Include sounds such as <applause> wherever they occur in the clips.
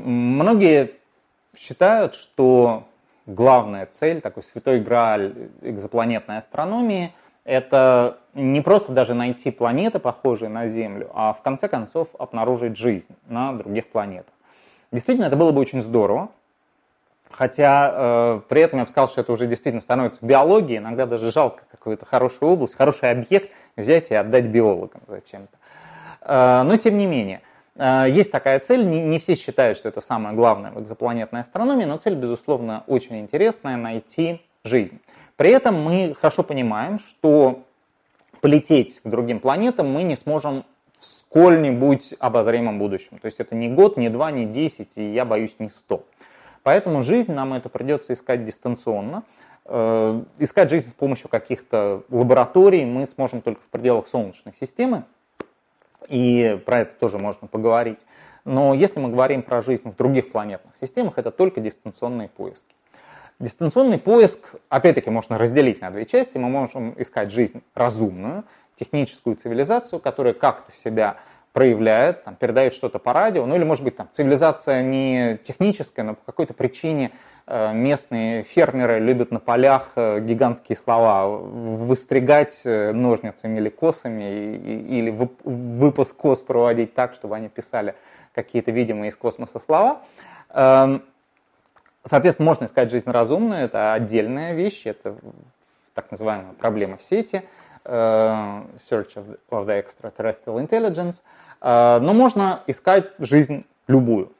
Многие считают, что главная цель, такой святой грааль экзопланетной астрономии, это не просто даже найти планеты, похожие на Землю, а в конце концов обнаружить жизнь на других планетах. Действительно, это было бы очень здорово, хотя э, при этом я бы сказал, что это уже действительно становится биологией, иногда даже жалко какую-то хорошую область, хороший объект взять и отдать биологам зачем-то. Э, но тем не менее, есть такая цель, не, не все считают, что это самое главное в экзопланетной астрономии, но цель, безусловно, очень интересная – найти жизнь. При этом мы хорошо понимаем, что полететь к другим планетам мы не сможем в сколь-нибудь обозримом будущем. То есть это не год, не два, не десять, и я боюсь не сто. Поэтому жизнь нам это придется искать дистанционно. Э, искать жизнь с помощью каких-то лабораторий мы сможем только в пределах Солнечной системы, и про это тоже можно поговорить. Но если мы говорим про жизнь в других планетных системах, это только дистанционные поиски. Дистанционный поиск, опять-таки, можно разделить на две части. Мы можем искать жизнь разумную, техническую цивилизацию, которая как-то себя проявляет, там, передает что-то по радио, ну или может быть там цивилизация не техническая, но по какой-то причине э, местные фермеры любят на полях э, гигантские слова выстригать э, ножницами или косами, или выпуск кос проводить так, чтобы они писали какие-то видимые из космоса слова. Эм, соответственно, можно искать жизнь разумную, это отдельная вещь, это так называемая проблема сети – search of the Extraterrestrial Intelligence, э, но можно искать жизнь любую.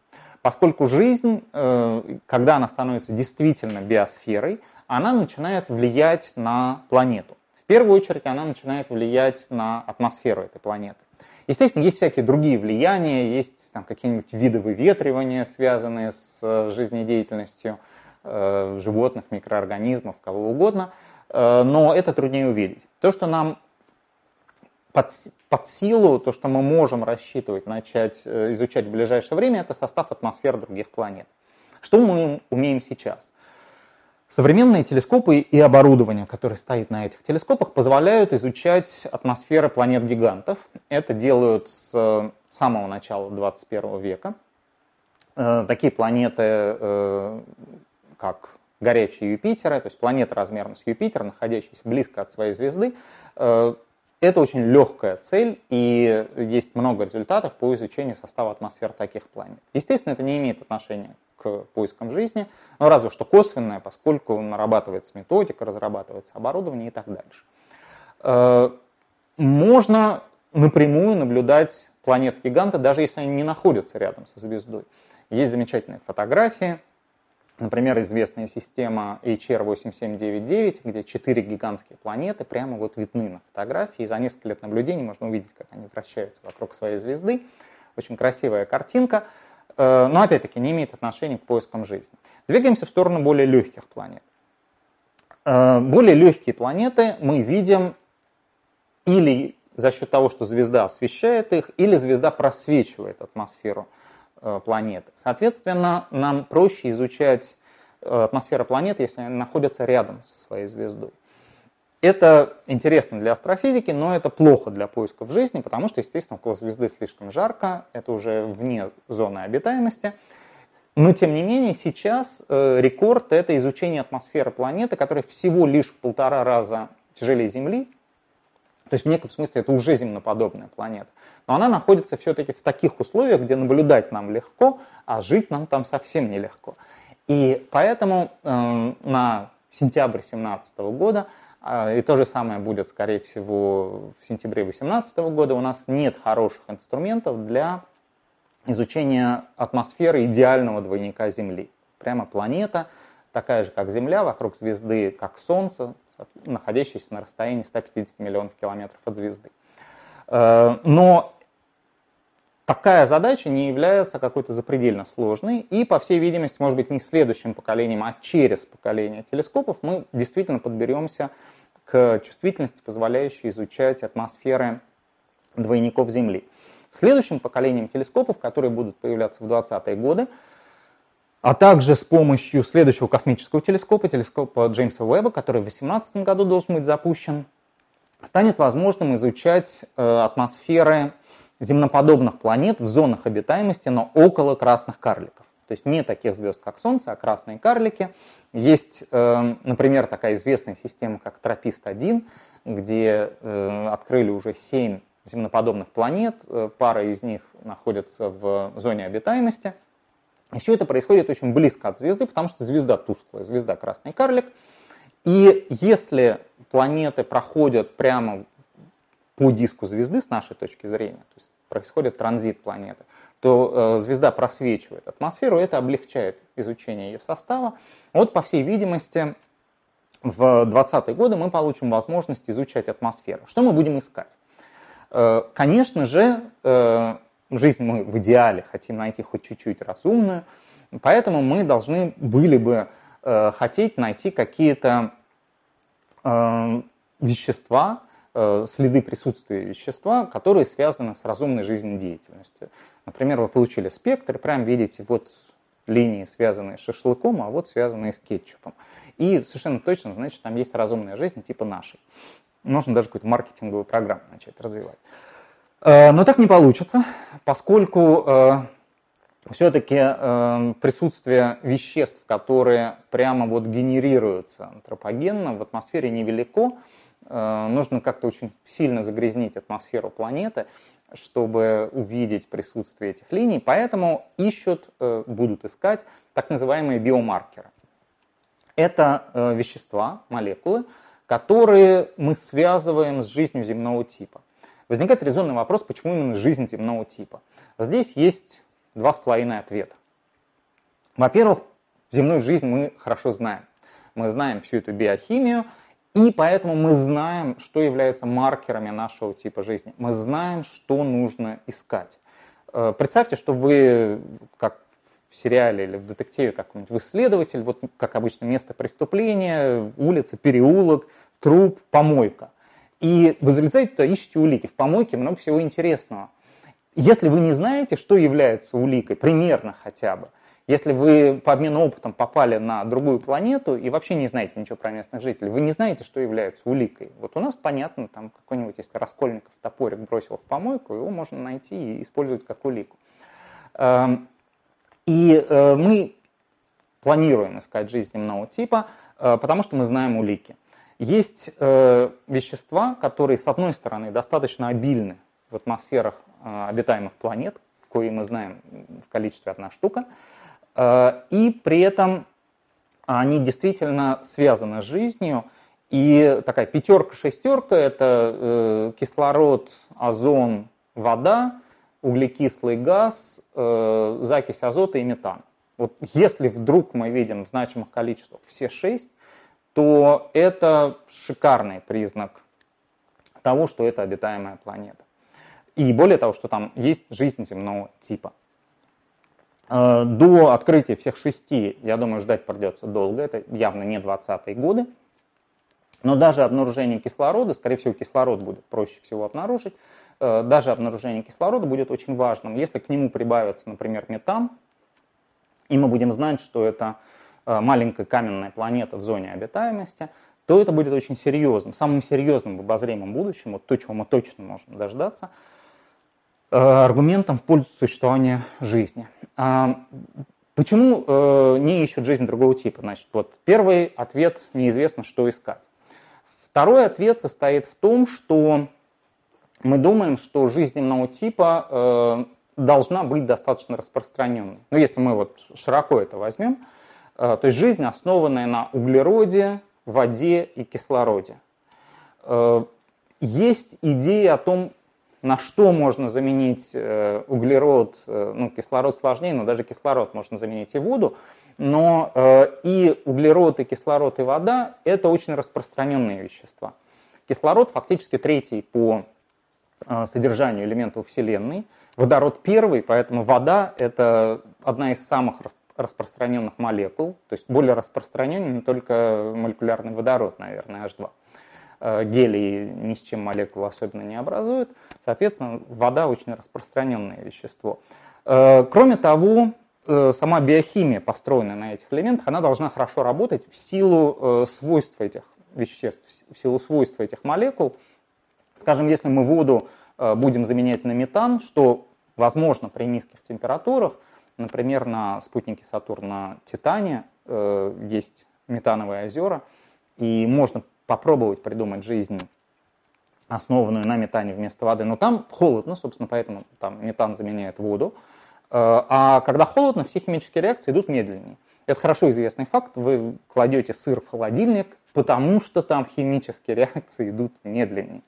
Поскольку жизнь, э, когда она становится действительно биосферой, она начинает влиять на планету. В первую очередь она начинает влиять на атмосферу этой планеты. Естественно, есть всякие другие влияния, есть там, какие-нибудь виды выветривания, связанные с жизнедеятельностью животных, микроорганизмов, кого угодно – Э, но это труднее увидеть. То, что нам под, под силу, то, что мы можем рассчитывать, начать э, изучать в ближайшее время, это состав атмосфер других планет. Что мы умеем сейчас? Современные телескопы и оборудование, которое стоит на этих телескопах, позволяют изучать атмосферы планет-гигантов. Это делают с самого начала 21 века. Э, такие планеты, как горячие Юпитера, то есть планета размером с Юпитер, находящаяся близко от своей звезды, э, это очень легкая цель, и есть много результатов по изучению состава атмосфер таких планет. Естественно, это не имеет отношения к поискам жизни, но разве что косвенное, поскольку нарабатывается методика, разрабатывается оборудование и так дальше. Э, можно напрямую наблюдать планеты-гиганты, даже если они не находятся рядом со звездой. Есть замечательные фотографии, Например, известная система HR8799, где четыре гигантские планеты прямо вот видны на фотографии. И за несколько лет наблюдений можно увидеть, как они вращаются вокруг своей звезды. Очень красивая картинка, э, но опять-таки не имеет отношения к поискам жизни. Двигаемся в сторону более легких планет. Э, более легкие планеты мы видим или за счет того, что звезда освещает их, или звезда просвечивает атмосферу Э, планеты. Соответственно, нам проще изучать э, атмосферу планеты, если они находятся рядом со своей звездой. Это интересно для астрофизики, но это плохо для поисков жизни, потому что, естественно, около звезды слишком жарко, это уже вне зоны обитаемости. Но, тем не менее, сейчас э, рекорд – это изучение атмосферы планеты, которая всего лишь в полтора раза тяжелее Земли, то есть в неком смысле это уже земноподобная планета. Но она находится все-таки в таких условиях, где наблюдать нам легко, а жить нам там совсем нелегко. И поэтому э, на сентябрь 2017 года, э, и то же самое будет, скорее всего, в сентябре 2018 года, у нас нет хороших инструментов для изучения атмосферы идеального двойника Земли. Прямо планета, такая же, как Земля, вокруг звезды, как Солнце, находящийся на расстоянии 150 миллионов километров от звезды. Э, но такая задача не является какой-то запредельно сложной, и, по всей видимости, может быть, не следующим поколением, а через поколение телескопов мы действительно подберемся к чувствительности, позволяющей изучать атмосферы двойников Земли. Следующим поколением телескопов, которые будут появляться в 20-е годы, а также с помощью следующего космического телескопа, телескопа Джеймса Уэбба, который в 2018 году должен быть запущен, станет возможным изучать э, атмосферы земноподобных планет в зонах обитаемости, но около красных карликов. То есть не таких звезд, как Солнце, а красные карлики. Есть, э, например, такая известная система, как Тропист-1, где э, открыли уже 7 земноподобных планет, пара из них находится в зоне обитаемости. И все это происходит очень близко от звезды, потому что звезда тусклая, звезда красный карлик. И если планеты проходят прямо по диску звезды с нашей точки зрения, то есть происходит транзит планеты, то э, звезда просвечивает атмосферу, это облегчает изучение ее состава. Вот, по всей видимости, в 20-е годы мы получим возможность изучать атмосферу. Что мы будем искать? Э, конечно же, э, жизнь мы в идеале хотим найти хоть чуть-чуть разумную, поэтому мы должны были бы э, хотеть найти какие-то вещества, следы присутствия вещества, которые связаны с разумной жизнедеятельностью. Например, вы получили спектр, прям видите вот линии, связанные с шашлыком, а вот связанные с кетчупом. И совершенно точно, значит, там есть разумная жизнь типа нашей. Можно даже какую-то маркетинговую программу начать развивать. Э, но так не получится, поскольку э, все-таки э, присутствие веществ, которые прямо вот генерируются антропогенно, в атмосфере невелико. Нужно как-то очень сильно загрязнить атмосферу планеты, чтобы увидеть присутствие этих линий. Поэтому ищут, будут искать так называемые биомаркеры. Это вещества, молекулы, которые мы связываем с жизнью земного типа. Возникает резонный вопрос, почему именно жизнь земного типа. Здесь есть два с половиной ответа. Во-первых, земную жизнь мы хорошо знаем. Мы знаем всю эту биохимию, и поэтому мы знаем, что является маркерами нашего типа жизни. Мы знаем, что нужно искать. Э, представьте, что вы, как в сериале или в детективе какой-нибудь, вы следователь, вот как обычно место преступления, улица, переулок, труп, помойка. И вы залезаете туда, ищете улики. В помойке много всего интересного. Если вы не знаете, что является уликой, примерно хотя бы, если вы по обмену опытом попали на другую планету и вообще не знаете ничего про местных жителей, вы не знаете, что является уликой. Вот у нас понятно, там какой-нибудь, если Раскольников топорик бросил в помойку, его можно найти и использовать как улику. Эм, и э, мы планируем искать жизнь земного типа, э, потому что мы знаем улики. Есть э, вещества, которые, с одной стороны, достаточно обильны в атмосферах э, обитаемых планет, кои мы знаем в количестве одна штука, э, и при этом они действительно связаны с жизнью. И такая пятерка-шестерка – это э, кислород, озон, вода, углекислый газ, э, закись азота и метан. Вот если вдруг мы видим в значимых количествах все шесть, то это шикарный признак того, что это обитаемая планета. И более того, что там есть жизнь земного типа. Э, до открытия всех шести, я думаю, ждать придется долго, это явно не 20-е годы. Но даже обнаружение кислорода, скорее всего, кислород будет проще всего обнаружить, э, даже обнаружение кислорода будет очень важным. Если к нему прибавится, например, метан, и мы будем знать, что это Э, маленькая каменная планета в зоне обитаемости, то это будет очень серьезным, самым серьезным в обозримом будущем, вот то, чего мы точно можем дождаться, э, аргументом в пользу существования жизни. А почему э, не ищут жизнь другого типа? Значит, вот первый ответ неизвестно, что искать. Второй ответ состоит в том, что мы думаем, что жизнь земного типа должна быть достаточно распространенной. Ну, если мы вот широко это возьмем, то есть жизнь, основанная на углероде, воде и кислороде. Э, есть идея о том, на что можно заменить э, углерод, ну, кислород сложнее, но даже кислород можно заменить и воду, но и углерод, и кислород, и вода – это очень распространенные вещества. Кислород фактически третий по содержанию элементов Вселенной, водород первый, поэтому вода – это одна из самых распространенных молекул, то есть более распространенный только молекулярный водород, наверное, H2. Э, гелий ни с чем молекулу особенно не образует, соответственно, вода очень распространенное вещество. Э, кроме того, э, сама биохимия, построенная на этих элементах, она должна хорошо работать в силу свойств этих веществ, в силу свойств этих молекул. Скажем, если мы воду будем заменять на метан, что возможно при низких температурах. Например, на спутнике Сатурна Титане есть метановые озера, и можно попробовать придумать жизнь, основанную на метане вместо воды. Но там холодно, собственно, поэтому там метан заменяет воду. А когда холодно, все химические реакции идут медленнее. Это хорошо известный факт. Вы кладете сыр в холодильник, потому что там химические <laughs> реакции идут медленнее.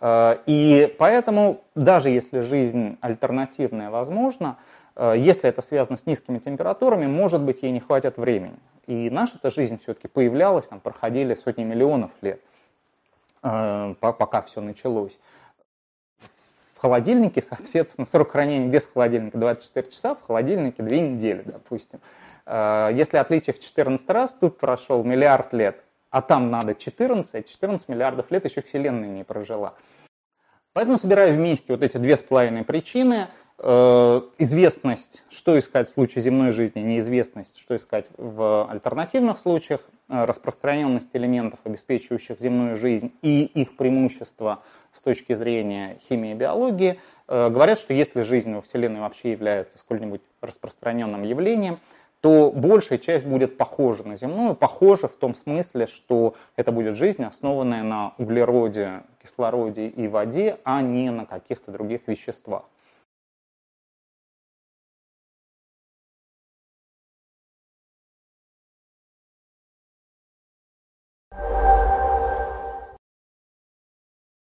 Э, и поэтому, даже если жизнь альтернативная возможна, э, если это связано с низкими температурами, может быть, ей не хватит времени. И наша-то жизнь все-таки появлялась, там проходили сотни миллионов лет, э, пока все началось. В холодильнике, соответственно, <laughs> срок хранения без холодильника 24 часа, в холодильнике 2 недели, допустим. Э, если отличие в 14 раз, тут прошел миллиард лет, а там надо 14, 14 миллиардов лет еще Вселенная не прожила. Поэтому собираю вместе вот эти две с половиной причины. Э, известность, что искать в случае земной жизни, неизвестность, что искать в альтернативных случаях, э, распространенность элементов, обеспечивающих земную жизнь, и их преимущества с точки зрения химии и биологии, говорят, что если жизнь во Вселенной вообще является сколь-нибудь распространенным явлением, то большая часть будет похожа на земную, похожа в том смысле, что это будет жизнь, основанная на углероде, кислороде и воде, а не на каких-то других веществах.